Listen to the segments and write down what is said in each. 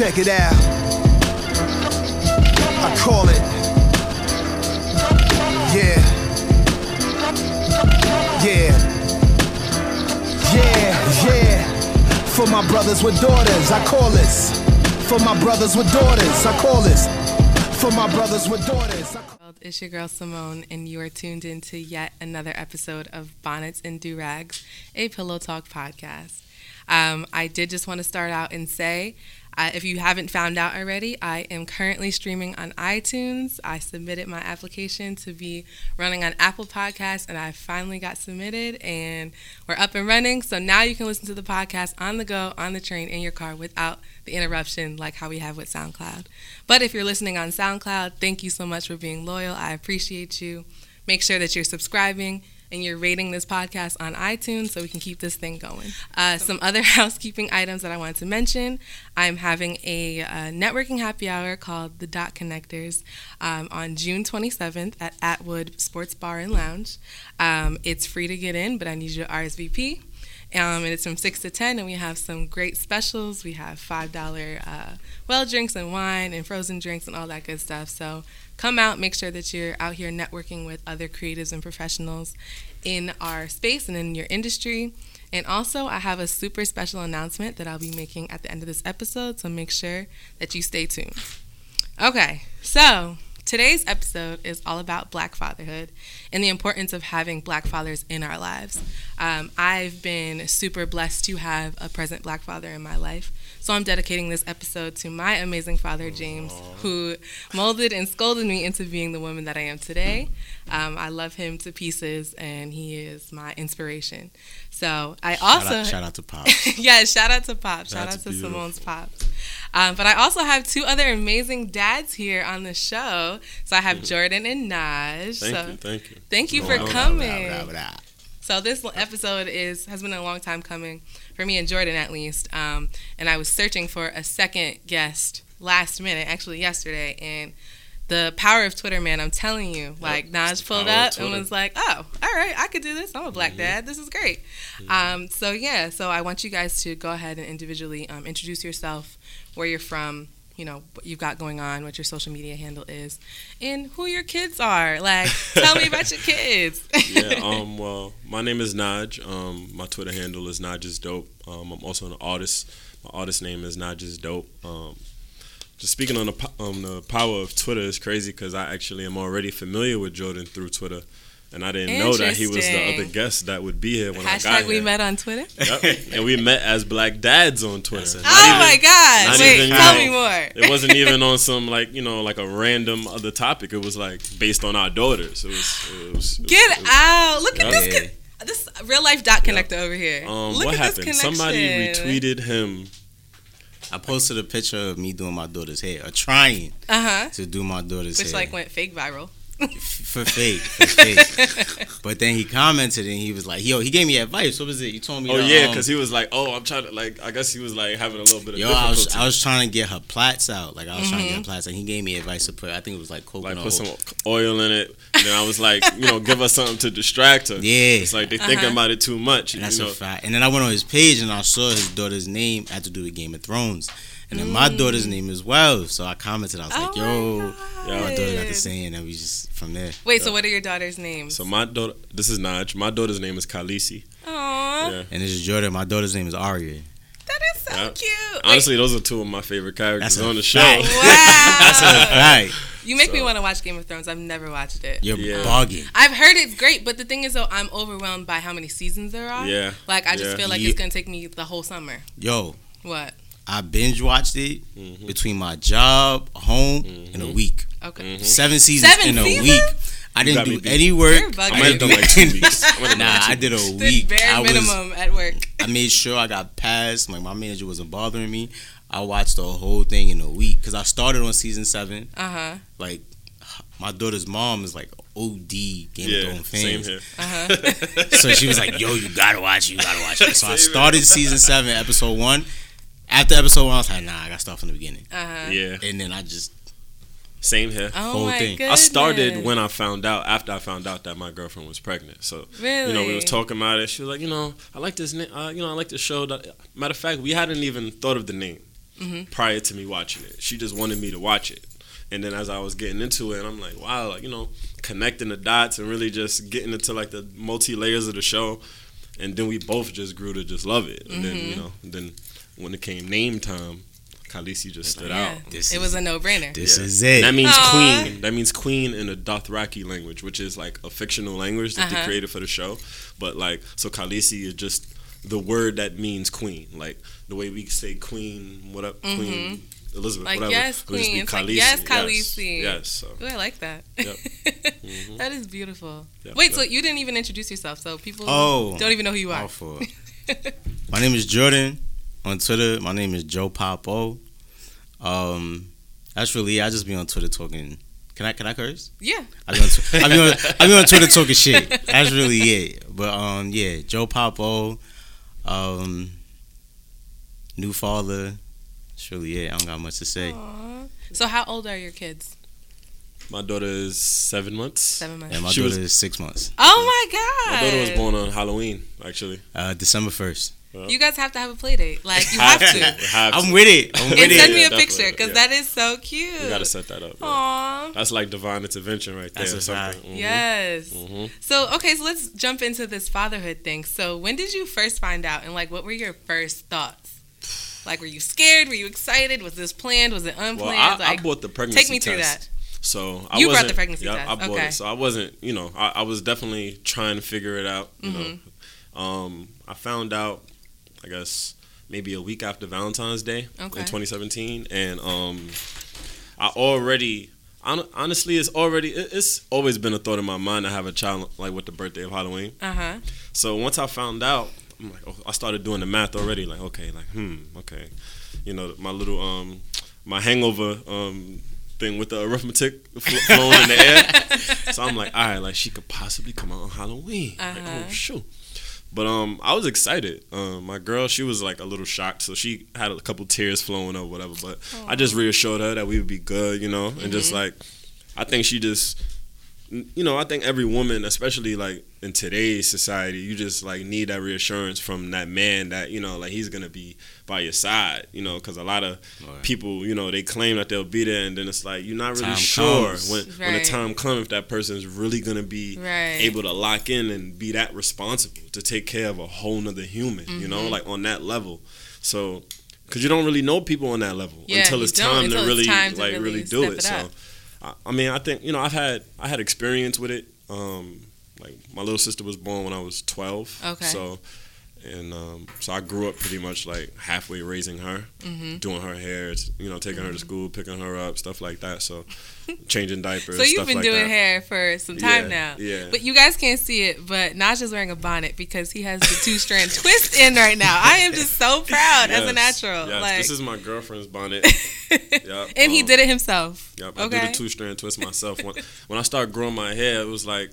Check it out. I call it. Yeah. Yeah. Yeah, yeah. For my brothers with daughters, I call this. For my brothers with daughters, I call this. For my brothers with daughters. It's your girl Simone, and you are tuned into yet another episode of Bonnets and Do Rags, a Pillow Talk podcast. Um, I did just want to start out and say uh, if you haven't found out already, I am currently streaming on iTunes. I submitted my application to be running on Apple Podcasts, and I finally got submitted, and we're up and running. So now you can listen to the podcast on the go, on the train, in your car without the interruption like how we have with SoundCloud. But if you're listening on SoundCloud, thank you so much for being loyal. I appreciate you. Make sure that you're subscribing and you're rating this podcast on iTunes so we can keep this thing going. Uh, some other housekeeping items that I wanted to mention I'm having a uh, networking happy hour called the Dot Connectors um, on June 27th at Atwood Sports Bar and Lounge. Um, it's free to get in, but I need you to RSVP. Um, and it's from 6 to 10, and we have some great specials. We have $5 uh, well drinks and wine and frozen drinks and all that good stuff. So come out, make sure that you're out here networking with other creatives and professionals in our space and in your industry. And also, I have a super special announcement that I'll be making at the end of this episode, so make sure that you stay tuned. Okay, so today's episode is all about Black fatherhood and the importance of having Black fathers in our lives. Um, I've been super blessed to have a present Black father in my life. So I'm dedicating this episode to my amazing father, James, who molded and scolded me into being the woman that I am today. Um, I love him to pieces, and he is my inspiration. So I also shout, out, shout out to Pop. yeah, shout out to Pop. Shout That's out to beautiful. Simone's Pops. Um, but I also have two other amazing dads here on the show. So I have Jordan and Naj. Thank so you, thank you. thank you for coming. So this episode is has been a long time coming for me and Jordan at least. Um, and I was searching for a second guest last minute, actually yesterday, and the power of Twitter, man, I'm telling you, like Naj pulled up and was like, "Oh, all right, I could do this. I'm a black dad. This is great." Um, so yeah, so I want you guys to go ahead and individually um, introduce yourself, where you're from, you know, what you've got going on, what your social media handle is, and who your kids are. Like, tell me about your kids. yeah, um, well, my name is Naj. Um, my Twitter handle is Naj is dope. Um, I'm also an artist. My artist name is Naj is dope. Um, just speaking on the po- um, the power of Twitter is crazy because I actually am already familiar with Jordan through Twitter, and I didn't know that he was the other guest that would be here when I got Hashtag we here. met on Twitter. Yep. and we met as black dads on Twitter. Not Oh even- my God! Wait, even, tell know, me more. It wasn't even on some like you know like a random other topic. It was like based on our daughters. It was. It was Get it was- out! Look at this. Con- this real life dot connector over here. Um, Look what at happened? this Somebody retweeted him. I posted a picture of me doing my daughter's hair, or trying Uh huh. to do my daughter's Which hair. Which like went fake viral. F- for fake, for fake. but then he commented and he was like, "Yo, he gave me advice. What was it? You told me." Oh to, yeah, um, because he was like, "Oh, I'm trying to like." I guess he was like having a little bit of Yo, I was. I was trying to get her plaits out. Like I was trying to get Mm-hmm. her plaits, and he gave me advice to put. I think it was like coconut. like put some oil. oil in it. And then I was like, you know, give her something to distract her. Yeah. It's like they thinking Uh-huh. about it too much. And that's know. a fact. And then I went on his page and I saw his daughter's name had to do with Game of Thrones. And then my daughter's name as well. So I commented. I was like, Mm. Oh yo, my Yeah, my daughter got the God. same. And we just from there. Wait, so what are your daughter's names? So my daughter, this is Naj. My daughter's name is Khaleesi. Aww, Yeah. And this is Jordan. My daughter's name is Aria. that is so Yeah. cute. Honestly, those are two of my favorite characters That's on the show. fact. Wait, wow. Right. you make me want to watch Game of Thrones. I've never watched it. You're Yeah. bugging. I've heard it's great, but the thing is, though, I'm overwhelmed by how many seasons there are. Yeah, Like, I just yeah. feel like Yeah. it's gonna take me the whole summer. Yo, What? I binge watched it Mhm. between my job, home, in a week. Okay. Mhm. Seven seasons Seven in a seasons? week. I You didn't do any work. I might have done like two weeks. I might have done Nah, I did a weeks. The week. bare I was, minimum at work. I made sure I got past. Like my manager wasn't bothering me. I watched the whole thing in a week because I started on season seven. Uh huh. Like my daughter's mom is like OD Game of Yeah, Thrones same fans. here. Uh huh. So she was like, "Yo, you gotta watch it. You gotta watch it." So I started season seven, episode one. After episode one, I was like, "Nah, I gotta start from the beginning." Uh huh. Yeah, And then I just same here. Oh Whole my thing. goodness. I started when I found out after I found out that my girlfriend was pregnant. So Really? you know we was talking about it. She was like, you know, I like this. Na- uh, you know, I like this show. That, matter of fact, we hadn't even thought of the name. Mhm. prior to me watching it. She just wanted me to watch it. And then as I was getting into it, I'm like, wow, like, you know, connecting the dots and really just getting into like the multi layers of the show. And then we both just grew to just love it. And then, you know, then when it came name time, Khaleesi just stood Yeah. out. This it is- was a no-brainer. This Yeah. is it. That means Aw. queen. That means queen in the Dothraki language, which is like a fictional language that Uh-huh. they created for the show. But like, so Khaleesi is just the word that means queen. Like the way we say queen, what up, Queen Elizabeth, Mm-hmm. Like, whatever. yes, it just be queen. It's like, Khaleesi. yes, Yes, Khaleesi. Yes. so Ooh, I like that. Yep. Mhm. That is beautiful. Yep, Wait, so you didn't even introduce yourself, so people Oh. don't even know who you are. All. My name is Jordan. On Twitter, my name is Joe Popo. Um, that's really. I just be on Twitter talking. Can I can I curse? Yeah. I be on, tw- I be on, I be on Twitter talking shit. That's really it. But um, yeah, Joe Popo, um, new father. That's really it. I don't got much to say. Aw. So how old are your kids? My daughter is seven months. Seven months. And my She daughter was- is six months. Oh my god! My daughter was born on Halloween, actually. Uh, December first. You guys have to have a play date. Like you have to. Have I'm with it. I'm with And send me Yeah, a picture because yeah. that is so cute. We gotta set that up. yeah. Aww. That's like divine intervention right there. That's or something. fact. Mhm. Yes. Mhm. So okay, so let's jump into this fatherhood thing. So when did you first find out, and like, what were your first thoughts? Like, were you scared? Were you excited? Was this planned? Was it unplanned? Well, I, like, I bought the pregnancy take me through test. that. So I You brought the pregnancy yeah, test. I bought Okay. it. So I wasn't, you know, I, I was definitely trying to figure it out. You Mm-hmm. know, um, I found out, I guess maybe a week after Valentine's Day Okay. in 2017, and um, I already. Honestly, it's already it's always been a thought in my mind to have a child like with the birthday of Halloween. Uh huh. So once I found out, I'm like, oh, I started doing the math already. Like, okay, like, hmm, okay, you know, my little um, my hangover um thing with the arithmetic fl- flowing in the air. So I'm like, all right, like she could possibly come out on Halloween. Like, Uh-huh. oh shoot. But um, I was excited. Um, my girl, she was like a little shocked, so she had a couple tears flowing or whatever. But I just reassured her that we would be good, you know, and Mm-hmm. just like, I think she just, you know, I think every woman, especially like in today's society, you just like need that reassurance from that man that you know, like he's gonna be by your side, you know, because a lot of Right. people, you know, they claim that they'll be there, and then it's like you're not really Time sure comes. when when the time comes if that person's really gonna be Right. able to lock in and be that responsible to take care of a whole nother human, you know, Mm-hmm. like on that level. So, because you don't really know people on that level Yeah, until it's time until to it's really time to like really really, do it. it so, up. I, I mean, I think you know I've had I had experience with it. Um, like my little sister was born when I was twelve. Okay. So. And um, so I grew up pretty much like halfway raising her, Mm-hmm. doing her hair, you know, taking her to school, picking her up, stuff like that. So, changing diapers. So you've been like doing that. hair for some time Yeah, now. yeah. But you guys can't see it, but Naj is wearing a bonnet because he has the two strand twist in right now. I am just so proud as a natural. Yes, like, this is my girlfriend's bonnet. Yep, and he um, did it himself. Yep, I did a two strand twist myself. When, when I started growing my hair, it was like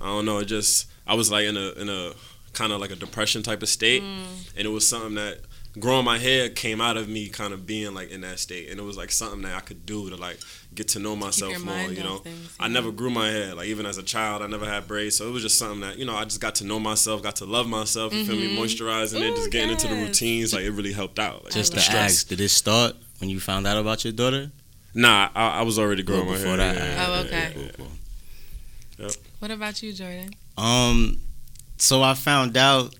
I don't know. It just I was like in a in a kind of like a depression type of state, Mm. and it was something that growing my hair came out of me kind of being like in that state, and it was like something that I could do to like get to know myself your more. You know, off things, I never grew my hair. Like even as a child, I never had braids, so it was just something that you know I just got to know myself, got to love myself. You feel me? Moisturizing it, Mm-hmm. Just getting into the routines, like it really helped out. Like, Just the to stress. ask, did it start when you found out about your daughter? Nah, I, I was already growing Well, my before hair. that. yeah, yeah, Oh, okay. yeah, yeah. Cool, cool. What about you, Jordan? Um, so I found out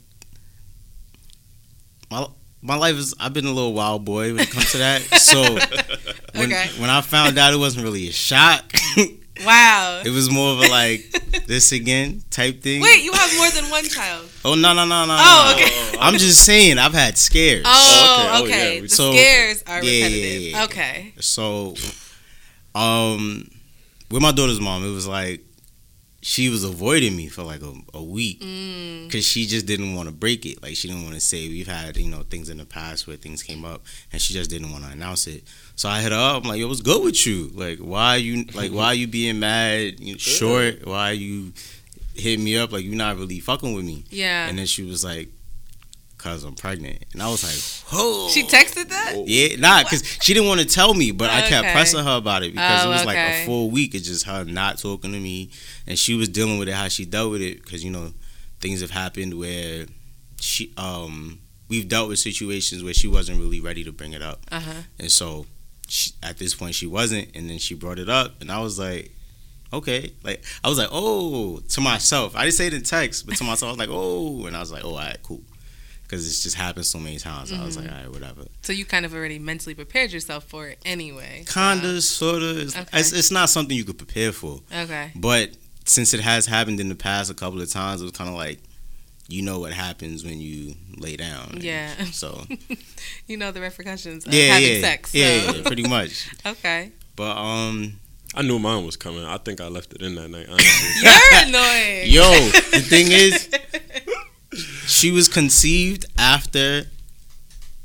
my my life is I've been a little wild boy when it comes to that. So when Okay. when I found out, it wasn't really a shock. Wow. it was more of a like this again type thing. Wait, you have more than one child. Oh no no no no. Oh, no. okay. I'm just saying I've had scares. Oh, okay. Oh, okay. yeah, we- The So- scares are yeah, yeah, repetitive. yeah, yeah. Okay. So, um, with my daughter's mom, it was like she was avoiding me for like a, a week Mm. because she just didn't want to break it. Like she didn't want to say we've had you know things in the past where things came up, and she just didn't want to announce it. So I hit her up. I'm like, "Yo, what's good with you? Like, why you like why you being mad? You short? Why you hitting me up? Like you're not really fucking with me?" Yeah. And then she was like, "Cause I'm pregnant," and I was like, "Oh." she texted that? Yeah, nah, because she didn't want to tell me, but I kept pressing her about it because Oh, it was like a full week. It's just her not talking to me, and she was dealing with it how she dealt with it because you know things have happened where she um we've dealt with situations where she wasn't really ready to bring it up, Uh huh. and so she, at this point she wasn't, and then she brought it up, and I was like. Okay, like I was like, oh, to myself. I didn't say it in text, but to myself, I was like, oh, and I was like, oh, all right, cool, because it's just happened so many times. I was like, all right, whatever. So you kind of already mentally prepared yourself for it anyway. Kinda, sorta. It's, Okay. it's, it's not something you could prepare for. Okay. But since it has happened in the past a couple of times, it was kind of like, you know what happens when you lay down. Yeah. So You know the repercussions of yeah, having yeah, sex. So. yeah, yeah, pretty much. Okay. But um, I knew mine was coming. I think I left it in that night. Honestly. You're annoying. yo, the thing is, she was conceived after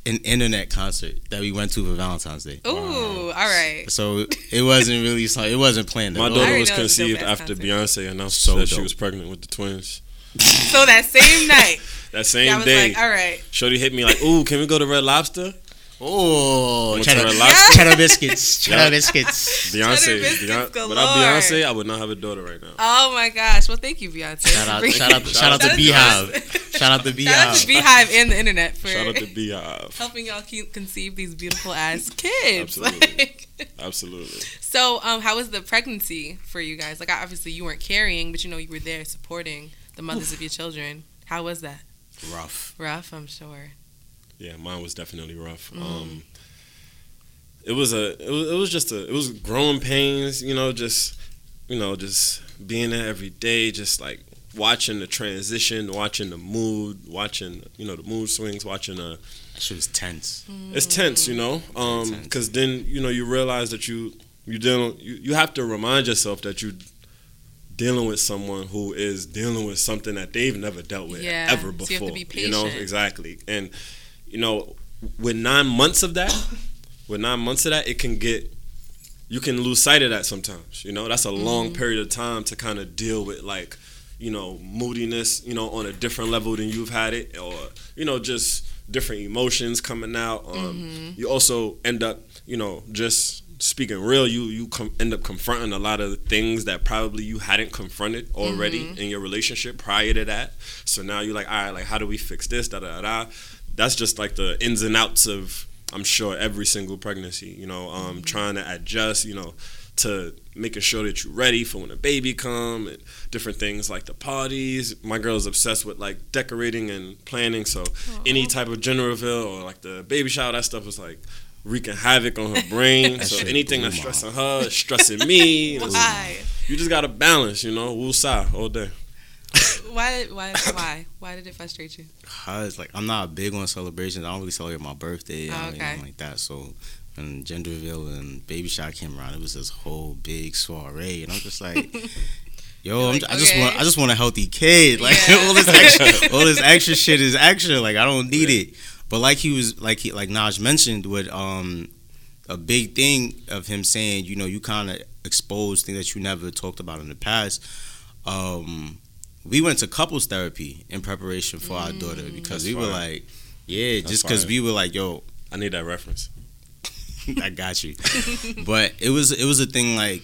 an internet concert that we went to for Valentine's Day. Ooh, all right. So it wasn't really so it wasn't planned. My daughter was know it's a conceived dope-ass after concert. Beyonce announced So that she was pregnant with the twins. So that same night, That I same was day, like, all right. Shorty hit me like, "Ooh, can we go to Red Lobster?" Oh, Went cheddar, to cheddar biscuits, cheddar Yeah. biscuits. Beyonce, biscuits Beyonce without Beyonce, I would not have a daughter right now. Oh my gosh. Well, thank you, Beyonce. Shout out, shout out, shout out Shout to out BeyHive. to us. Shout out to Shout out to BeyHive. BeyHive and the internet for Shout out to BeyHive. helping y'all keep, conceive these beautiful ass kids. Absolutely. Like- Absolutely. so, um, how was the pregnancy for you guys? Like, obviously you weren't carrying, but you know you were there supporting the mothers of your children. How was that? Rough. Rough, I'm sure. Yeah, mine was definitely rough. Mm. Um, it was a, it was, it was just a, it was growing pains. You know, just, you know, just being there every day, just like watching the transition, watching the mood, watching, you know, the mood swings, watching uh That shit was tense. it's tense, you know, um, because then you know you realize that you you dealing you, you have to remind yourself that you dealing with someone who is dealing with something that they've never dealt with Yeah, ever so before. you have to be You know exactly, and you know with nine months of that, with nine months of that, it can get you can lose sight of that sometimes. You know that's a Mm-hmm. long period of time to kind of deal with like you know moodiness you know on a different level than you've had it or you know just different emotions coming out um, Mm-hmm. you also end up you know just speaking real you you com- end up confronting a lot of things that probably you hadn't confronted already Mm-hmm. in your relationship prior to that so now you're like all right like how do we fix this da da da da that's just like the ins and outs of i'm sure every single pregnancy you know um, Mm-hmm. trying to adjust you know to making sure that you're ready for when a baby come and different things like the parties. My girl's obsessed with like decorating and planning, so any type of gender reveal or like the baby shower, that stuff was like wreaking havoc on her brain. That so anything that's stressing her, stressing me. Why? You just gotta balance, you know. Woo all day. Why? Why? Why? Why did it frustrate you? Cause like I'm not big on celebrations. I don't really celebrate my birthday. Oh, okay. anything like that. So when gender reveal and baby shot came around, it was this whole big soiree, and I'm just like. Yo, I'm, like, I just okay. want I just want a healthy kid. Like Yeah. all this extra all this extra shit is extra. Like I don't need it. But like he was like he like Naj mentioned with um a big thing of him saying, you know, you kind of expose things that you never talked about in the past. Um, we went to couples therapy in preparation for our daughter mm. because That's we were like, yeah, That's just because we were like, yo, I need that reference. I got you. but it was it was a thing like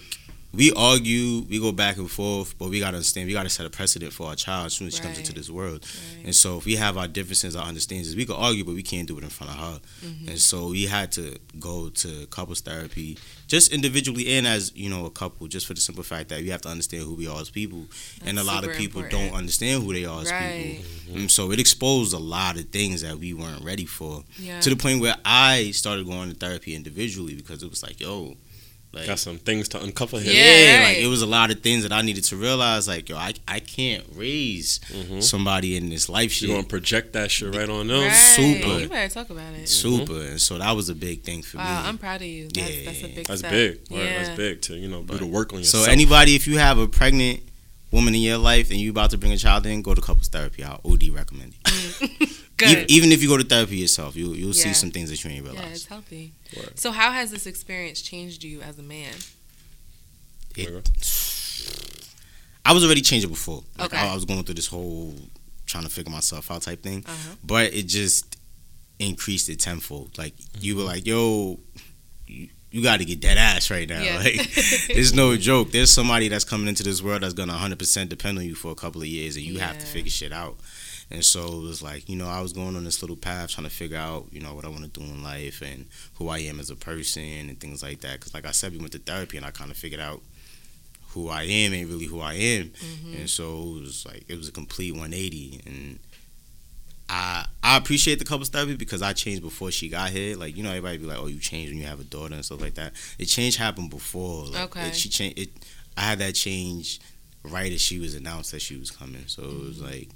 we argue, we go back and forth, but we gotta understand we gotta set a precedent for our child as soon as she comes into this world. Right. And so if we have our differences, our understandings, we can argue, but we can't do it in front of her. Mm-hmm. And so we had to go to couples therapy, just individually and as you know a couple, just for the simple fact that we have to understand who we are as people. and a lot of people important. don't understand who they are as Right. people. And so it exposed a lot of things that we weren't ready for. Yeah. To the point where I started going to therapy individually because it was like, yo, like Got some things to uncover here. Yeah. yeah, like it was a lot of things that I needed to realize. Like, yo, I, I can't raise Mhm. somebody in this life shit. You gonna project that shit right on them? Right. super. You better talk about it. Super, and so that was a big thing for Wow, me. I'm proud of you. That's, Yeah. that's a big That's step. big. Right? Yeah. That's big to you know do But- the work on yourself. so anybody, if you have a pregnant woman in your life and you about to bring a child in, go to couples therapy. I OD recommend it. Good. E- even if you go to therapy yourself, you you'll see some things that you ain't yeah, realize. it's healthy. Word. So, how has this experience changed you as a man? It- I was already changing before. Like, Okay. I, I was going through this whole trying to figure myself out type thing, Uh-huh. but it just increased it tenfold. Like you were like, yo. You, you got to get dead ass right now. Yeah. Like, there's no joke. There's somebody that's coming into this world that's gonna 100% depend on you for a couple of years, and you have to figure shit out. And so it was like, you know, I was going on this little path trying to figure out, you know, what I want to do in life and who I am as a person and things like that. Because, like I said, we went to therapy and I kind of figured out who I am ain't really who I am. Mm-hmm. And so it was like, it was a complete 180. And I I appreciate the couples therapy because I changed before she got here. Like, you know, everybody be like, oh, you changed when you have a daughter and stuff like that. The change happened before. Like, Okay. It, she changed, it, I had that change right as she was announced that she was coming. So it was like,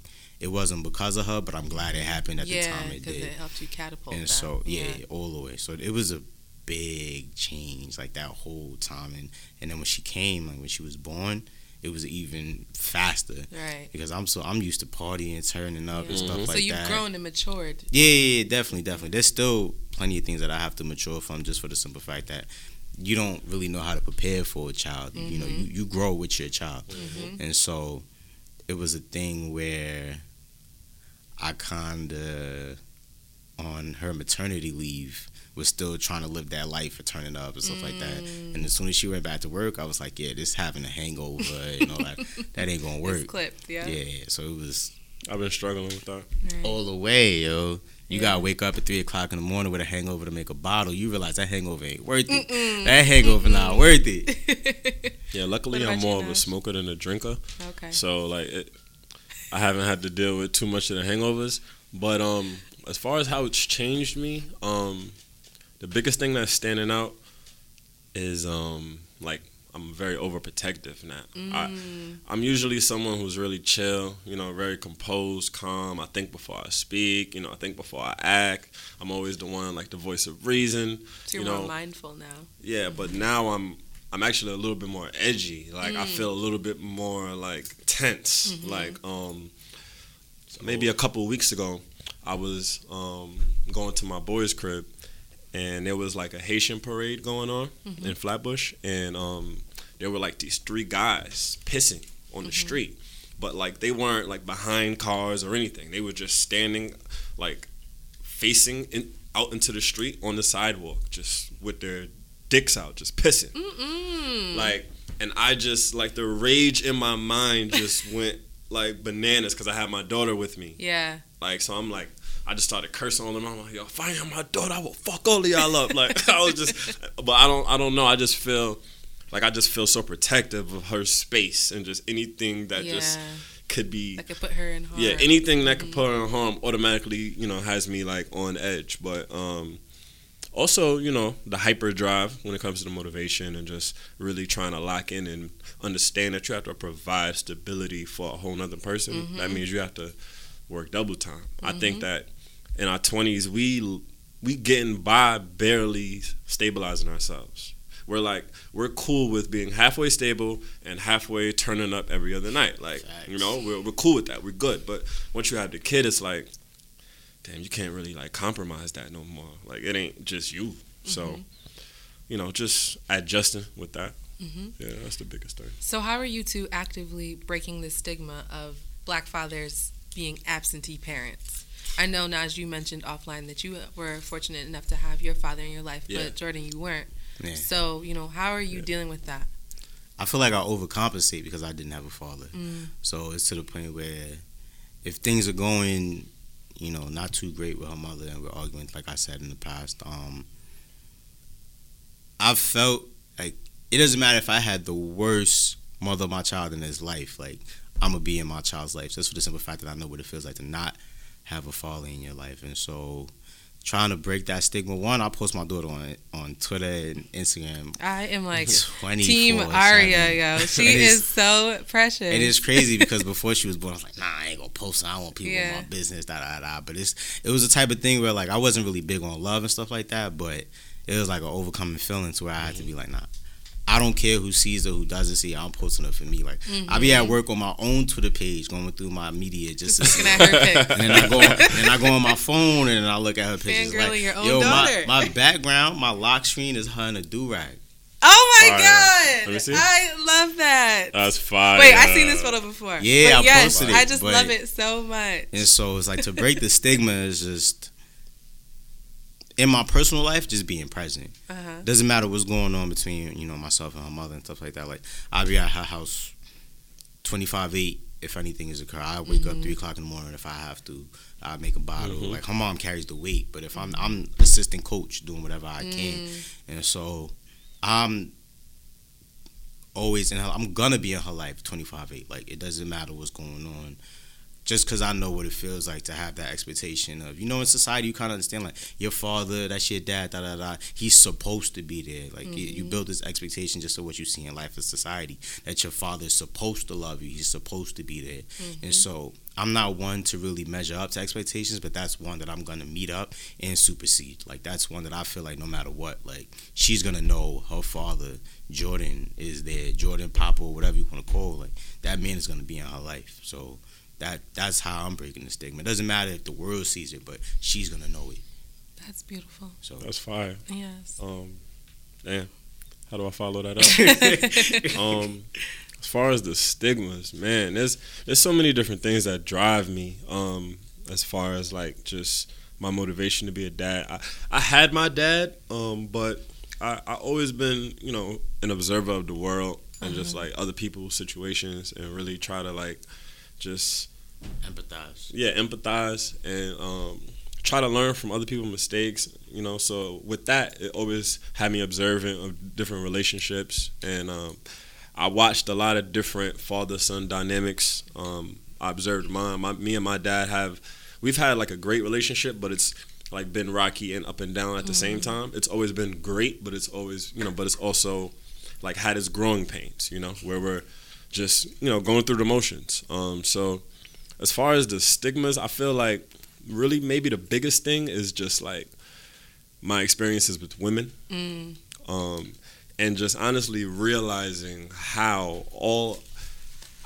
it wasn't because of her, but I'm glad it happened at Mm-hmm. yeah, the time it because did. it helped you catapult. and that. so yeah, all the way. So it was a big change, like that whole time. And and then when she came, like when she was born, it was even faster right. because I'm so I'm used to partying, turning up, and Yeah. stuff Mhm. like that. so you've that. grown and matured. Yeah, yeah, yeah, definitely, definitely. There's still plenty of things that I have to mature from, just for the simple fact that you don't really know how to prepare for a child. You know, you, you grow with your child, Mhm. and so it was a thing where I kind of on her maternity leave was still trying to live that life for turning up and stuff like that. Mm. And as soon as she went back to work, I was like, yeah, this having a hangover and all that, that ain't gonna It's work. clipped, yeah. Yeah, yeah. So it was I've been struggling with that. Right. all the way, yo. You Yeah. gotta wake up at three o'clock in the morning with a hangover to make a bottle. You realize that hangover ain't worth it. Mm-mm. That hangover not worth it. Yeah, luckily I'm about you, more of a smoker than a drinker. okay. So like, it, I haven't had to deal with too much of the hangovers. But um, as far as how it's changed me, um, the biggest thing that's standing out is um, like I'm very overprotective now. I, Mm. I'm usually someone who's really chill, you know, very composed, calm. I think before I speak, you know, I think before I act. I'm always the one like the voice of reason. so you're you more mindful now. Yeah, but now I'm I'm actually a little bit more edgy. Like I Mm. feel a little bit more like tense. Mhm. Like um maybe a couple of weeks ago I was um going to my boy's crib and there was like a Haitian parade going on Mhm. in Flatbush and um there were like these three guys pissing on the Mhm. street. But like they weren't like behind cars or anything. They were just standing like facing in, out into the street on the sidewalk just with their dicks out, just pissing. Mm-mm. Like, and I just like the rage in my mind just went like bananas because I had my daughter with me. yeah. Like, so I'm like, I just started cursing on them. I'm like, yo, if I am my daughter, I will fuck all of y'all up. Like, I was just, but I don't, I don't know. I just feel like I just feel so protective of her space and just anything that yeah. just could be that could put her in harm. yeah, anything that could put her in harm automatically, you know, has me like on edge. But um also, you know, the hyper drive when it comes to the motivation and just really trying to lock in and understand that you have to provide stability for a whole other person. That Mhm. means you have to work double time. I Mhm. think that in our twenties we we getting by barely stabilizing ourselves. We're like we're cool with being halfway stable and halfway turning up every other night. Like Facts. you know, we're we're cool with that. We're good. But once you have the kid, it's like, damn, you can't really like compromise that no more. Like it ain't just you. So, Mhm. you know, just adjusting with that. Mhm. Yeah, that's the biggest thing. So how are you two actively breaking the stigma of black fathers being absentee parents? I know, Naj, you mentioned offline that you were fortunate enough to have your father in your life, Yeah. but Jordan, you weren't. Yeah. So, you know, how are you Yeah. dealing with that? I feel like I overcompensate because I didn't have a father. Mm. So it's to the point where if things are going, you know, not too great with her mother and we're arguing, like I said in the past, um, I've felt like it doesn't matter if I had the worst mother of my child in his life, like I'm gonna be in my child's life just for the simple fact that I know what it feels like to not have a father in your life. And so trying to break that stigma, one, I post my daughter on on Twitter and Instagram I am like Team Aria, yo. She It is, is- so precious. And it's crazy because before she was born, I was like, nah, I ain't gonna post it. I don't want people Yeah. in my business, da da da. But it's it was the type of thing where like I wasn't really big on love and stuff like that, but it was like an overcoming feeling to where I had to be like, nah. I don't care who sees it, who doesn't see it. I'm posting it for me. Like I be at mm-hmm. work on my own Twitter page, going through my media just, Just to looking see. at her pics. And then I go, on, then I go on my phone and I look at her pictures. Fangirling Like, your own yo, daughter. my, my background, my lock screen is her in a do rag. Oh my Fire. god! Let me see. I love that. That's fire. Wait, I seen this photo before. Yeah, but I yes, posted it, I just but- love it so much. And so it's like to break the stigma is just in my personal life, just being present. Uh-huh. Doesn't matter what's going on between you know myself and her mother and stuff like that. Like I'll be at her house, twenty five eight if anything is occur. I wake up three o'clock in the morning if I have to. I make a bottle. Mhm. Like her mom carries the weight, but if I'm I'm assistant coach doing whatever I can, and so I'm always in her. I'm gonna be in her life 25 eight. Like it doesn't matter what's going on. Just because I know what it feels like to have that expectation of, you know, in society, you kind of understand, like, your father, that's your dad, da da da. He's supposed to be there. Like, you, you mm-hmm. build this expectation just of what you see in life in society, that your father is supposed to love you. He's supposed to be there. And mm-hmm. so, I'm not one to really measure up to expectations, but that's one that I'm going to meet up and supersede. Like, that's one that I feel like no matter what, like, she's going to know her father, Jordan, is there. Jordan, Papa, whatever you want to call, like, that man is going to be in her life. So, that that's how I'm breaking the stigma. It doesn't matter if the world sees it, but she's gonna know it. That's beautiful. So That's fire. Yes. Um, damn. How do I follow that up? um, as far as the stigmas, man, there's there's so many different things that drive me. Um, as far as like just my motivation to be a dad. I, I had my dad, um, but I I always been you know an observer of the world and just like other people's situations and really try to like just empathize. yeah empathize and um, try to learn from other people's mistakes you know so with that it always had me observant of different relationships and um, i watched a lot of different father-son dynamics um, i observed mine my, me and my dad have we've had like a great relationship but it's like been rocky and up and down at the same time it's always been great but it's always you know but it's also like had its growing pains you know where we're just you know going through the motions um, so as far as the stigmas, I feel like really maybe the biggest thing is just like my experiences with women, Mm. um, and just honestly realizing how all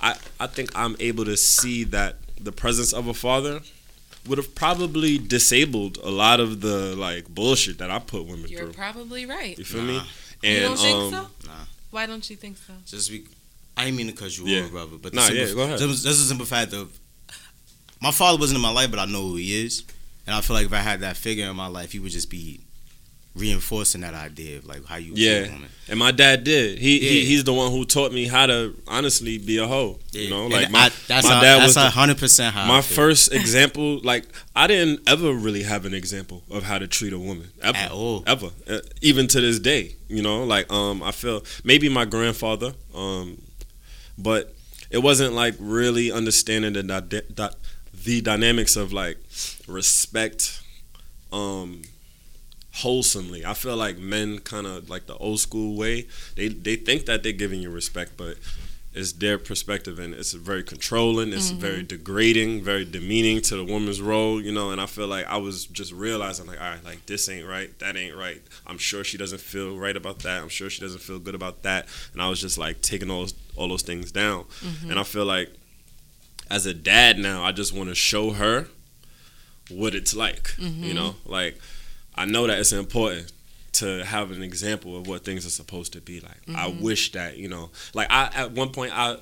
I I think I'm able to see that the presence of a father would have probably disabled a lot of the like bullshit that I put women through. You're probably right. You feel me? Nah. you don't think um, so? Nah. Why don't you think so? Just be. I didn't mean to cut you Yeah. off, brother. But Nah, the simple, yeah, go ahead. Is a simple fact of my father wasn't in my life, but I know who he is, and I feel like if I had that figure in my life, he would just be reinforcing that idea of like how you Yeah. a woman. And my dad did. He, he he's the one who taught me how to honestly be a hoe. You know, And like my, I, that's my how, dad that's was hundred percent how I my first example like i didn't ever really have an example of how to treat a woman ever At all. ever Uh, even to this day you know like um i feel maybe my grandfather um but it wasn't like really understanding the the dynamics of like respect um wholesomely. I feel like men kind of like the old school way they they think that they're giving you respect but it's their perspective and it's very controlling it's mm-hmm. very degrading very demeaning to the woman's role you know and i feel like i was just realizing like all right like this ain't right that ain't right. I'm sure she doesn't feel right about that. I'm sure she doesn't feel good about that. And i was just like taking all those, all those things down. Mm-hmm. And i feel like as a dad now i just want to show her what it's like you mm-hmm. know? Like i know that it's important to have an example of what things are supposed to be like i mm-hmm. wish that you know like i at one point i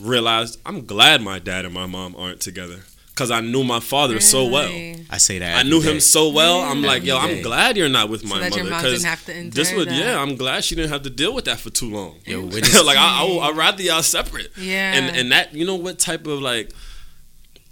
realized i'm glad my dad and my mom aren't together because i knew my father so well I say that. I knew day. him so well. I'm Yeah. like, yo, I'm glad you're not with my that mother because didn't have to endure this would, that. yeah, I'm glad she didn't have to deal with that for too long. Yo, like I, I, I'd rather y'all separate. Yeah. And and that, you know, what type of like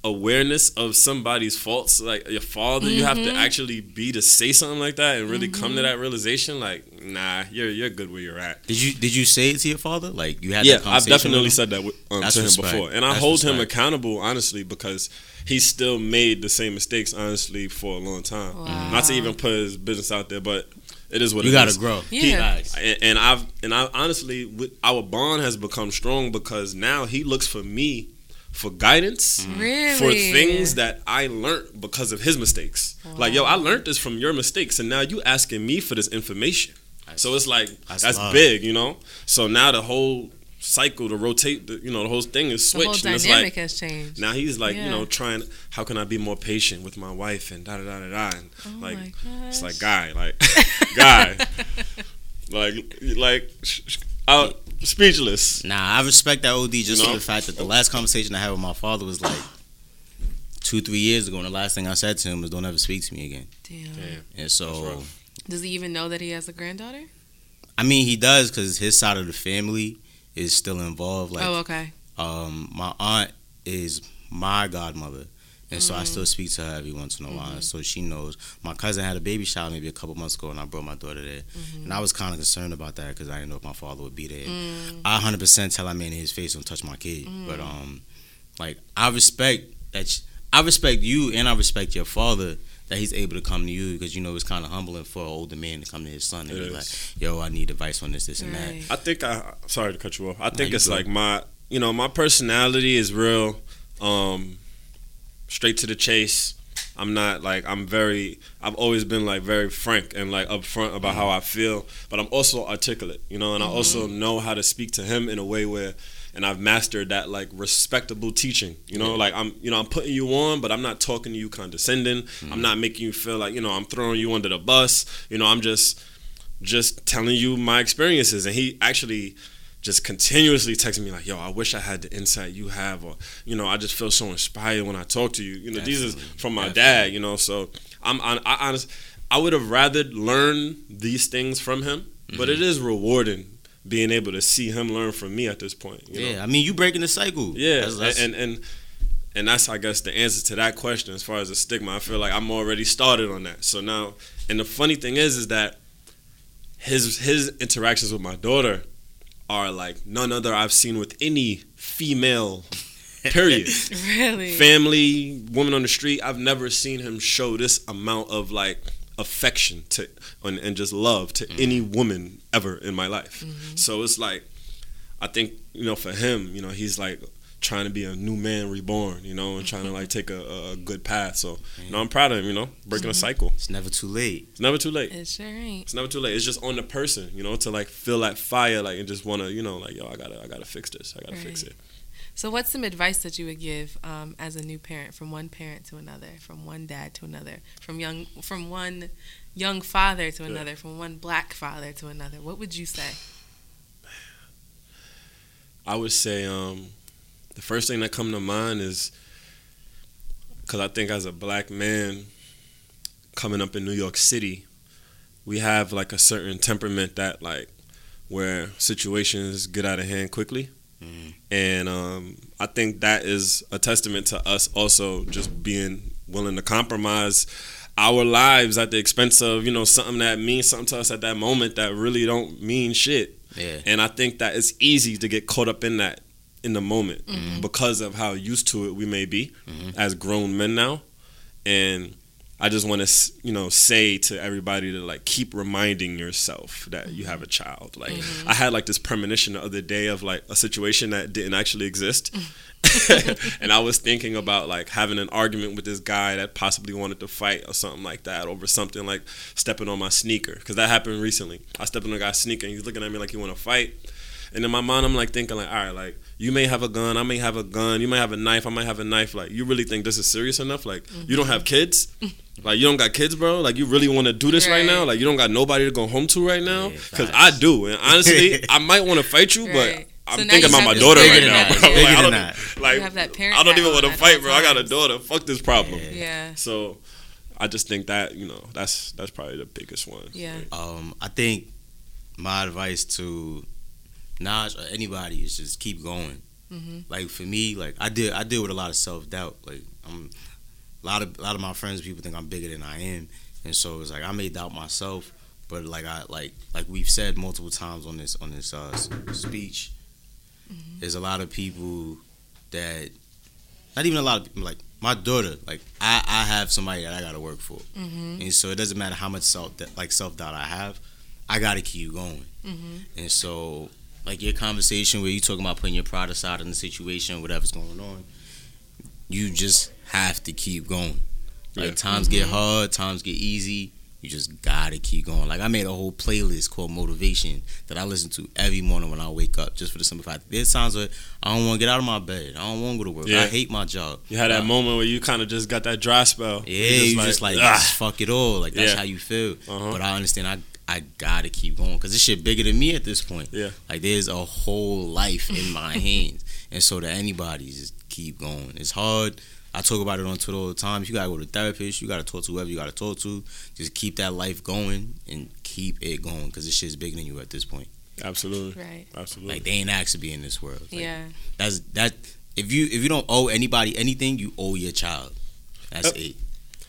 awareness of somebody's faults, like your father, you have Mm-hmm. to actually be to say something like that and really come to that realization. Like, nah, you're you're good where you're at. Did you did you say it to your father? Like you had Yeah, that I've definitely said that with, um, to him respect. before, and I That's hold him accountable honestly because he still made the same mistakes honestly for a long time. Wow. Not to even put his business out there, but it is what it is. You it gotta is. grow. Yeah. Facts. And, and I've and I honestly, with, our bond has become strong because now he looks for me for guidance mm-hmm. Really? for things that I learned because of his mistakes. Like, yo, I learned this from your mistakes, and now you asking me for this information. So it's like That's that's, big, you know. So now the whole cycle, the rotate, the, you know, the whole thing is switched the whole switched. and it's dynamic like has changed. now he's like, Yeah. you know, trying. How can I be more patient with my wife and da da da da da. And oh like, it's like guy, like guy, like like sh- sh- out speechless. Nah, I respect that OD just You for the fact that the last conversation I had with my father was like two, three years ago, and the last thing I said to him was, "Don't ever speak to me again." Damn. Damn. And so. Does he even know that he has a granddaughter? I mean, he does because his side of the family is still involved. Like, oh, okay. um, my aunt is my godmother. And so I Mm. still speak to her every once in a Mm-hmm. while, so she knows. My cousin had a baby shower maybe a couple months ago, and I brought my daughter there, Mm-hmm. and I was kind of concerned about that because I didn't know if my father would be there. Mm. I 100% tell that man in his face don't touch my kid, but um, like I respect that. sh- I respect you, and I respect your father that he's able to come to you because you know it's kind of humbling for an older man to come to his son and It be is. like, "Yo, I need advice on this, this, and that." I think I sorry to cut you off. I think you it's good. like my you know my personality is real um straight to the chase. I'm not like I'm very I've always been like very frank and like upfront about how I mm-hmm. feel, but I'm also articulate, you know, and I mm-hmm. also know how to speak to him in a way where and I've mastered that like respectable teaching. You know, Yeah. like I'm you know, I'm putting you on, but I'm not talking to you condescending. I'm mm-hmm. not making you feel like, you know, I'm throwing you under the bus. You know, I'm just just telling you my experiences and he actually just continuously texting me like yo i wish i had the insight you have or you know i just feel so inspired when i talk to you you know these is from my Definitely. dad you know so i'm i, I honest i would have rather learned these things from him but it mm-hmm. is rewarding being able to see him learn from me at this point you know? Yeah, I mean, you breaking the cycle. Yeah, That's- that's- and and and that's I guess the answer to that question as far as the stigma. I feel like I'm already started on that. So now, and the funny thing is, is that his his interactions with my daughter are like none other I've seen with any female. Period. Really? Family, woman on the street. I've never seen him show this amount of like affection to and, and just love to mm. any woman ever in my life. Mm-hmm. So it's like I think you know for him, you know, he's like trying to be a new man reborn, you know, and trying to like take a, a- a good path. So you know, I'm proud of him. You know, breaking a cycle. it's never too late. It's never too late. It sure ain't. It's never too late. It's just on the person, you know, to like feel that fire, like and just want to, you know, like yo, I gotta, I gotta fix this. I gotta fix it. So, what's some advice that you would give um, as a new parent, from one parent to another, from one dad to another, from young, from one young father to Yeah. another, from one black father to another? What would you say? I would say um, the first thing that come to mind is because I think as a black man coming up in New York City, we have like a certain temperament that like where situations get out of hand quickly. Mhm. And um, I think that is a testament to us also just being willing to compromise our lives at the expense of you know something that means something to us at that moment that really don't mean shit. Yeah. And I think that it's easy to get caught up in that in the moment mm-hmm. because of how used to it we may be Mhm. as grown men now. And I just want to, you know, say to everybody to like keep reminding yourself that you have a child. Like mm-hmm. I had like this premonition the other day of like a situation that didn't actually exist. Mm-hmm. and I was thinking about like having an argument with this guy that possibly wanted to fight or something like that over something like stepping on my sneaker because that happened recently. I stepped on a guy's sneaker and he's looking at me like he want to fight. And in my mind, I'm like thinking like, all right, like you may have a gun, I may have a gun, you may have a knife, I might have a knife. Like you really think this is serious enough? Like you don't have kids? Like you don't got kids, bro? Like you really want to do this right. now? Like you don't got nobody to go home to right now? Because facts. I do, and honestly, I might want to fight you, Right. but So I'm now thinking about my daughter right now. bro. Like, I don't like You have that parent I don't even want to fight, bro. I got a daughter. Fuck this problem. Yeah. Yeah. So I just think that you know that's that's probably the biggest one. Yeah. Um, I think my advice to Naj or anybody is just keep going. Mhm. Like for me, like I did, I deal with a lot of self doubt. Like I'm, a lot of a lot of my friends, people think I'm bigger than I am, and so it's like I may doubt myself. But like I like like we've said multiple times on this on this uh, speech, there's a lot of people that, not even a lot of people, like my daughter, like I I have somebody that I got to work for. Mm-hmm. And so it doesn't matter how much self like self doubt I have, I gotta keep going. Mm-hmm. And so like your conversation where you talking about putting your pride aside in the situation, whatever's going on, you just have to keep going. Like Yeah. times get hard, times get easy. You just gotta keep going. Like I made a whole playlist called Motivation that I listen to every morning when I wake up, just for the simple fact. There's times where I don't want to get out of my bed. I don't want to go to work. Yeah. I hate my job. You had that Uh, moment where you kind of just got that dry spell. yeah, you just like, "Ah." just fuck it all. Like that's Yeah. how you feel. Uh-huh. But I understand. I I gotta keep going because this shit bigger than me at this point. Yeah. Like there's a whole life in my hands, and so to anybody, just keep going. It's hard. I talk about it on Twitter all the time. If you gotta go to therapist, you gotta talk to whoever you gotta talk to. Just keep that life going and keep it going because this shit's bigger than you at this point. Absolutely. Right. Absolutely. Like they ain't asked to be in this world. Like, Yeah. That's that. if you if you don't owe anybody anything, you owe your child. That's Yep. it.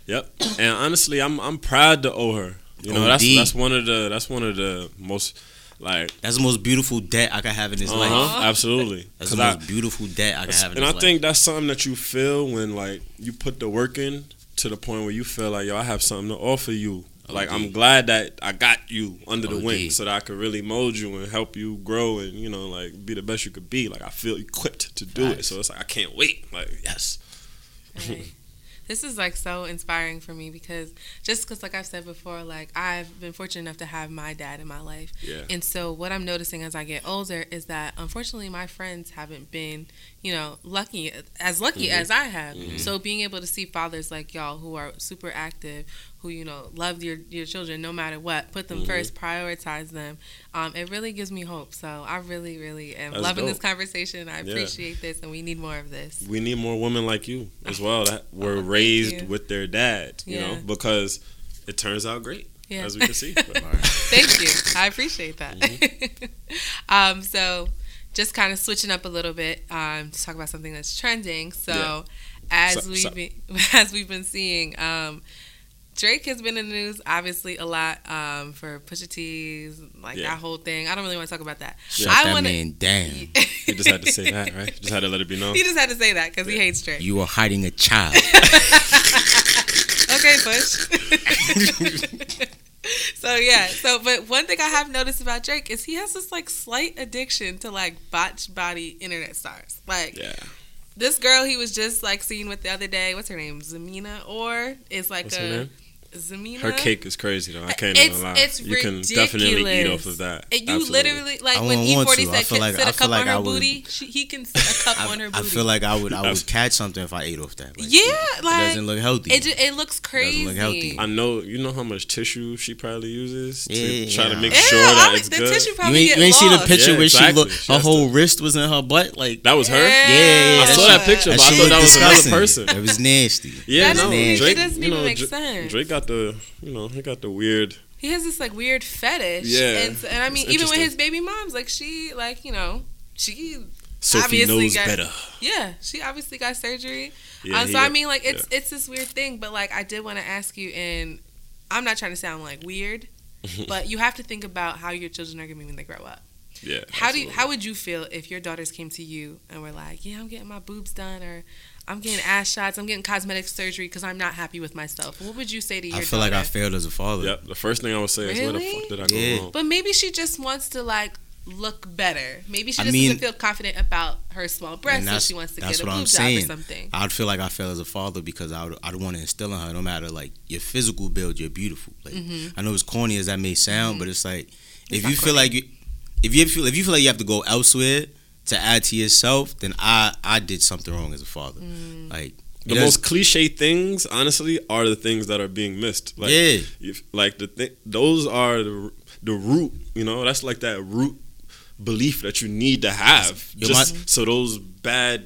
Yep. And honestly, I'm I'm proud to owe her. You know, that's OD. that's one of the that's one of the most like That's the most beautiful debt I could have in this life. uh-huh, absolutely. that's the I- most beautiful debt I could have in and I life. think that's something that you feel when like you put the work in to the point where you feel like yo, I have something to offer you. Like OD. I'm glad that I got you under the OD. wing so that I could really mold you and help you grow and you know like be the best you could be. Like I feel equipped to do it. So it's like I can't wait. Like yes. Right. This is like so inspiring for me because just because, like I've said before, like I've been fortunate enough to have my dad in my life. Yeah. And so what I'm noticing as I get older is that unfortunately my friends haven't been, you know, lucky as lucky Mm-hmm. as I have. So being able to see fathers like y'all who are super active, who you know love your your children no matter what, put them Mm-hmm. first, prioritize them. Um, it really gives me hope. So I really, really am That's loving this conversation. I Yeah. appreciate this, and we need more of this. we need more women like you as well that were Oh, raised you. with their dad, you Yeah. know, because it turns out great Yeah. as we can see. Thank you. I appreciate that. um, so, just kind of switching up a little bit um, to talk about something that's trending. So, Yeah. as So- we've so- been, as we've been seeing, um, Drake has been in the news obviously a lot um, for Pusha T's like Yeah. that whole thing. I don't really want to talk about that. Shut I that wanna- man down. you just had to say that, right? Just had to let it be known. He just had to say that because he hates Drake. You are hiding a child. okay, Push. So yeah, so but one thing I have noticed about Drake is he has this like slight addiction to like botched body internet stars. Like Yeah. this girl he was just like seen with the other day. What's her name? Zamina or is like What's a? Zamina. Her cake is crazy though. I can't It's- even lie. it's you can definitely eat off of that. And you Absolutely. literally like I when E forty said feel like- sit I a feel cup like on her would- booty, she, he can sit a cup on her I, booty. I feel like I would I would catch something if I ate off that. Like, yeah, it like doesn't look healthy. it. Just, it looks crazy. look healthy. I know you know how much tissue she probably uses to Yeah. try to make Ew, sure I that would- it's the good. tissue you probably ain't, get you ain't see the picture Yeah, where exactly. she looked. Her whole wrist was in her butt. Like that was her. Yeah. yeah, I saw that picture, but I shit thought that was another person. It was nasty. Yeah, That no, Drake. it doesn't you even know, make sense. Drake got the you know he got the weird. he has this like weird fetish. Yeah, and, so- and I mean, even with his baby moms, like she, like you know, she, Sophie Obviously knows got- better. yeah, she obviously got surgery. Yeah, um, he so I mean, like it's yeah. it's this weird thing, but like I did want to ask you, and I'm not trying to sound like weird, but you have to think about how your children are gonna be when they grow up. Yeah. How do you, how would you feel if your daughters came to you and were like, "Yeah, I'm getting my boobs done," or "I'm getting ass shots," "I'm getting cosmetic surgery because I'm not happy with myself"? What would you say to your daughter? I feel like I failed as a father. Yep. The first thing I would say is where the fuck did I go Yeah. wrong? But maybe she just wants to like look better. Maybe she I just mean- doesn't feel confident about her small breasts, And so she wants to that's get a what I'm boob job or something. I'd feel like I failed as a father because I would, I'd want to instill in her, no matter like your physical build, you're beautiful. Like Mhm. I know as corny as that may sound, but it's like if not you feel like you, if you feel if you feel like you have to go elsewhere to add to yourself, then I I did something wrong as a father. Mm. Like The most cliche things, honestly, are the things that are being missed. Like, yeah, if, like the th- those are the the root. You know, that's like that root belief that you need to have, Yo, just my- so those bad,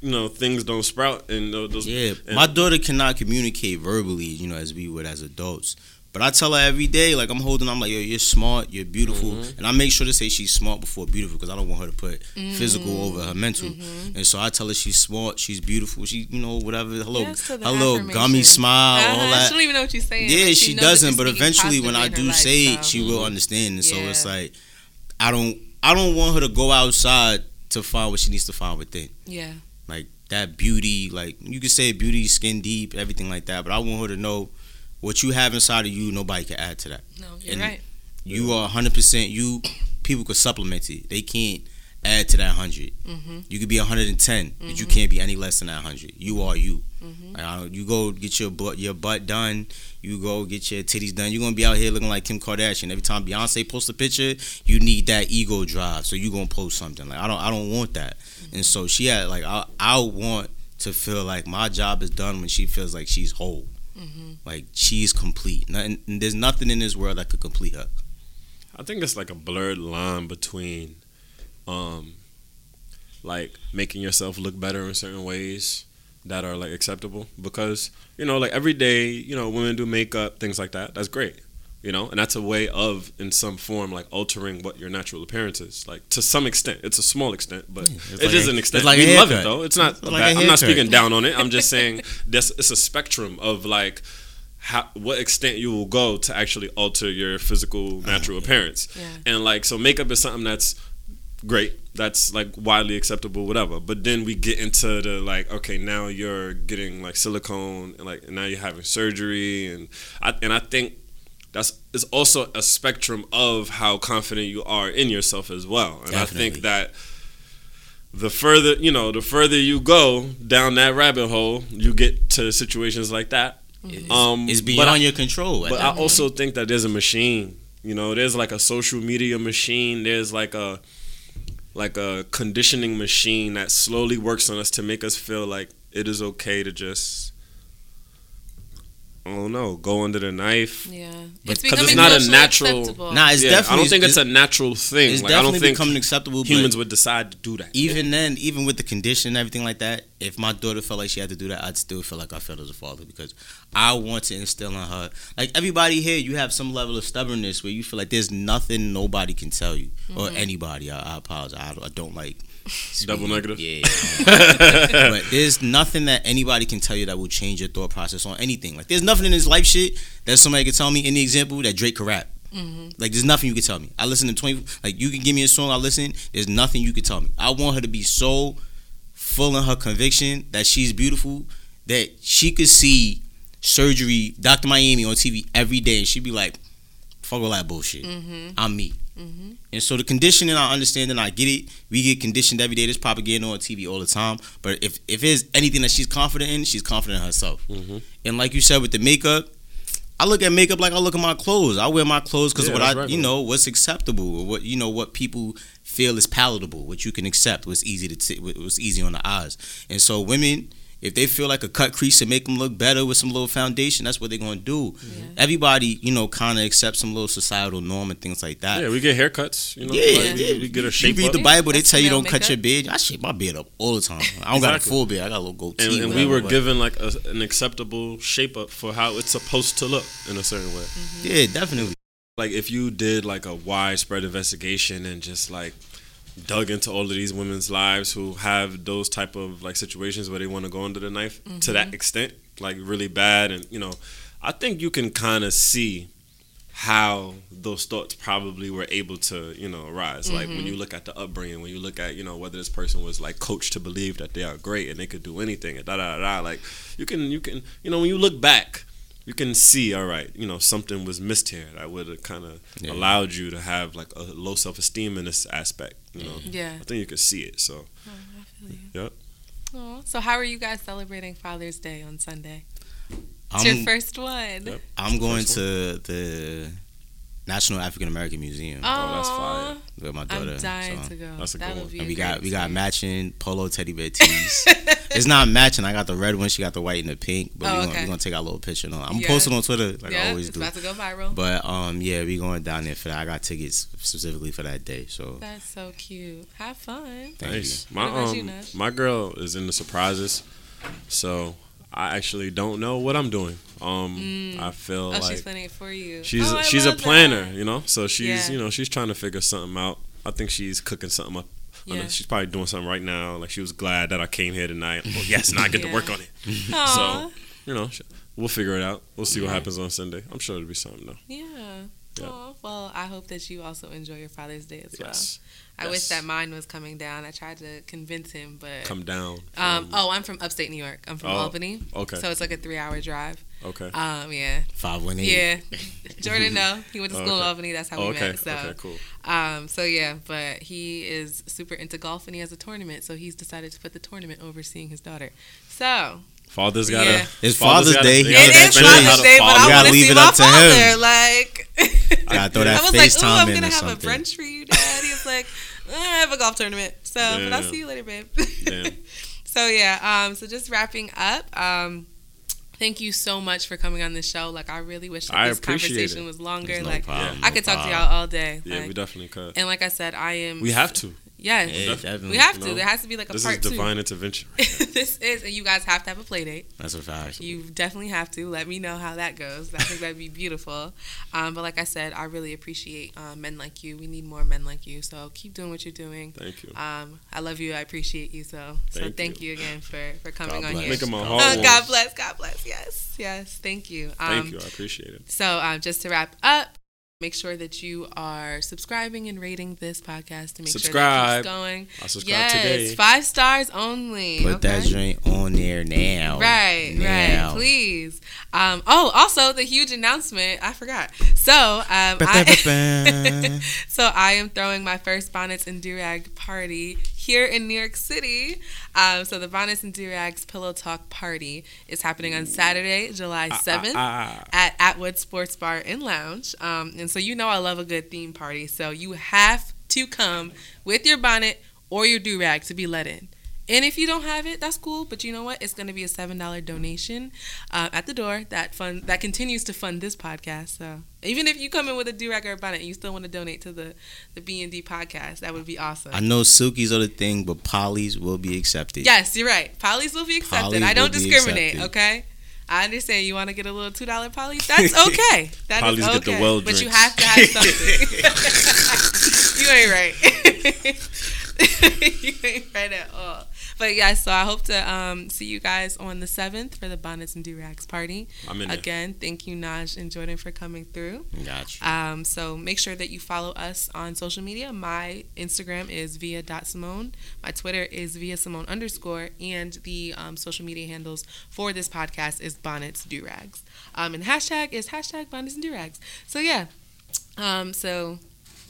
you know, things don't sprout and those. yeah. and- My daughter cannot communicate verbally, you know, as we would as adults. But I tell her every day, like I'm holding, I'm like, yo, you're smart, you're beautiful, Mm-hmm. and I make sure to say she's smart before beautiful because I don't want her to put Mm. physical over her mental. Mm-hmm. And so I tell her she's smart, she's beautiful, she, you know, whatever, hello, little, Yes, to the her little gummy smile, Uh-huh. all She that. don't even know what she's saying. Yeah, but she, doesn't, but eventually when I do her say life, it, she will understand. And so it's like, I don't, I don't want her to go outside to find what she needs to find within. yeah, Like that beauty, like you could say beauty, skin deep, everything like that. But I want her to know what you have inside of you. Nobody can add to that. no, you're And- right. You are 100. percent You people could supplement it. They can't add to that 100. Mhm. You could be 110, but you Mhm. can't be any less than that 100. You are you. Mhm. Like, I you go get your butt your butt done. You go get your titties done. You're gonna be out here looking like Kim Kardashian. Every time Beyonce posts a picture, you need that ego drive. So you gonna post something. Like I don't I don't want that. And so she had like I I want to feel like my job is done when she feels like she's whole. Mhm. Like she's complete. Nothing, there's nothing in this world that could complete her. I think it's like a blurred line between, um, like making yourself look better in certain ways that are like acceptable because you know like every day you know women do makeup things like that that's great You know, and that's a way of, in some form, like altering what your natural appearance is. Like to some extent, it's a small extent, but it is like a- an extent. it's like we love it though. It's not. It's like bad- I'm not speaking down on it. I'm just saying that's it's a spectrum of like how what extent you will go to actually alter your physical oh, natural appearance. Yeah. And like so, makeup is something that's great. That's like widely acceptable, whatever. But then we get into the like, okay, now you're getting like silicone, and like and now you're having surgery, and I and I think that's is also a spectrum of how confident you are in yourself as well. And I think that the further you know, the further you go down that rabbit hole, you get to situations like that. Um, It's but beyond I- your control. but I also think that there's a machine. You know, there's like a social media machine. There's like a like a conditioning machine that slowly works on us to make us feel like it is okay to just I don't know, go under the knife. Yeah, But- it's 'cause it's becoming not a natural- acceptable. Nah, it's yeah, definitely. I don't think it's, it's a natural thing. It's like, I don't definitely think becoming acceptable. humans would decide to do that. even then, even with the condition and everything like that, if my daughter felt like she had to do that, I'd still feel like I felt as a father because I want to instill in her. Like everybody here, you have some level of stubbornness where you feel like there's nothing nobody can tell you or mm-hmm. anybody. I, I apologize. I, I don't like Double negative. Yeah. but there's nothing that anybody can tell you that will change your thought process on anything. Like there's nothing in this life shit that somebody can tell me. In the example that Drake could rap. Mm-hmm. Like there's nothing you can tell me. I listen to twenty. Like you can give me a song, I listen. There's nothing you can tell me. I want her to be so full in her conviction that she's beautiful that she could see surgery, Dr. Miami on TV every day, and she'd be like, "Fuck all that bullshit. Mm-hmm. I'm me." And so the conditioning, I understand and I get it. We get conditioned every day. There's propaganda on TV all the time. But if if there's anything that she's confident in, she's confident in herself. Mhm. And like you said with the makeup, I look at makeup like I look at my clothes. I wear my clothes because Yeah, what I, right, you know, what's acceptable, or what you know, what people feel is palatable, what you can accept, what's easy to, t- what's easy on the eyes. And so women, if they feel like a cut crease to make them look better with some little foundation, that's what they're gonna do. Everybody, you know, kind of accepts some little societal norm and things like that. Yeah, we get haircuts. You know, Yeah. like, we, we get a shape. You shape read up. the Bible, they That's tell you don't cut your beard. I shape my beard up all the time. I don't got a full beard. I got a little goatee. and, and we were but- given like a, an acceptable shape up for how it's supposed to look in a certain way. Mm-hmm. Yeah, definitely. Like if you did like a widespread investigation and just like dug into all of these women's lives who have those type of like situations where they want to go under the knife to that mm-hmm. extent, like really bad, and you know, I think you can kind of see how those thoughts probably were able to you know arise. Like when mm-hmm. you look at the upbringing when you look at you know whether this person was like coached to believe that they are great and they could do anything and da da da like you can you can you know when you look back you can see all right you know something was missed here that would have kind of Yeah. allowed you to have like a low self-esteem in this aspect you know Yeah. i think you could see it so oh, yep Aw. So how are you guys celebrating Father's Day on Sunday? It's I'm, your first one. Yep. I'm going First to the National African American Museum Oh, that's Aw. fire. with my daughter. I'm dying so- to go. That's a that good one. And we got we got experience. matching polo teddy bear tees. it's not matching. I got the red one. She got the white and the pink. But Oh, we're, okay. gonna, we gonna take our little picture. No, I'm Yeah. posting on Twitter like yeah, I always do. it's do. about to go viral. But um, yeah, we going down there for that. I got tickets specifically for that day. So That's so cute. Have fun. thank nice you. my What about you, um my girl is in the surprises so i actually don't know what i'm doing um i feel Oh, like she's planning it for you. She's Oh, she's a planner, that. you know. So she's Yeah. you know she's trying to figure something out. I think she's cooking something up. Yeah. She's probably doing something right now. Like she was glad that I came here tonight. Well, yes, now I get to work on it. So you know we'll figure it out. We'll see what happens on Sunday. I'm sure it'll be something though. Yeah. Well, I hope that you also enjoy your Father's Day as well. Yes. I wish that mine was coming down. I tried to convince him, but Come down. um, oh, I'm from upstate New York. I'm from Oh, Albany, okay. so it's like a three-hour drive. okay. Um, yeah, Five one eight. yeah. Jordan, no, he went to school in Okay. Albany. That's how we Oh, okay. met. So, Okay. Cool. um, so yeah, but he is super into golf and he has a tournament, so he's decided to put the tournament overseeing his daughter. So Father's got to. Yeah. It's Father's Day. They He gotta it has is that Father's Day, but I You want gotta to leave see it my up to him. father. Like, Gotta throw that I was like, FaceTime "Ooh, I'm gonna or have a brunch for you, Dad." He was like, "Eh, "I have a golf tournament, so but I'll see you later, babe." So yeah, um, so just wrapping up. Um, thank you so much for coming on the show. Like, I really wish that I this conversation it. was longer. No like, problem, I no could talk to y'all all day. Yeah, like- we definitely could. and like I said, I am. We have to. Yes. Yeah, definitely. we have you to. know, There has to be like a This part is two. divine intervention. this is, and you guys have to have a play date. That's a fact. You definitely have to. Let me know how that goes. I think that'd be beautiful. Um, but like I said, I really appreciate uh, men like you. We need more men like you. So keep doing what you're doing. Thank you. Um, I love you. I appreciate you. So so Thank thank you, again for for coming God on bless. here. Making my Uh, heart Uh. God bless. God bless. Yes. Yes. Thank you. Um, Thank you. I appreciate it. So, um, just to wrap up, make sure that you are subscribing and rating this podcast to make sure that Subscribe. it keeps going. I subscribe yes, today. five stars only. Put that okay? joint on there now. Right, Now. right. Please. Um, oh, also the huge announcement. I forgot. So, um, I, so I am throwing my first bonnets and durag party here in New York City. Um, so the bonnets and durags pillow talk party is happening on Saturday, July seventh Ah, at Atwood Sports Bar and Lounge. Um, and so you know I love a good theme party. So you have to come with your bonnet or your do rag to be let in. And if you don't have it, that's cool. But you know what? It's going to be a seven dollar donation uh, at the door that fund that continues to fund this podcast. So even if you come in with a do rag or a bonnet, and you still want to donate to the the B and D podcast. That would be awesome. I know silkies are the thing, but polys will be accepted. Yes, you're right. Polys will be accepted. Polys I don't discriminate. Okay. I understand you want to get a little two dollar poly. That's okay. That is okay. get the well but you have to have something. you ain't right. you ain't right at all. But yeah, so I hope to um, see you guys on the seventh for the bonnets and durags party. I'm in there. Again, thank you Naj and Jordan for coming through. Got you. Um, so make sure that you follow us on social media. My Instagram is via.simone. My Twitter is via Simone underscore. And the um, social media handles for this podcast is bonnets durags. Um, and hashtag is hashtag bonnets and durags. So yeah. Um, so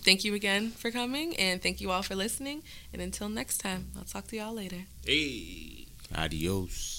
thank you again for coming and thank you all for listening. And until next time, I'll talk to y'all later. Hey. Adios.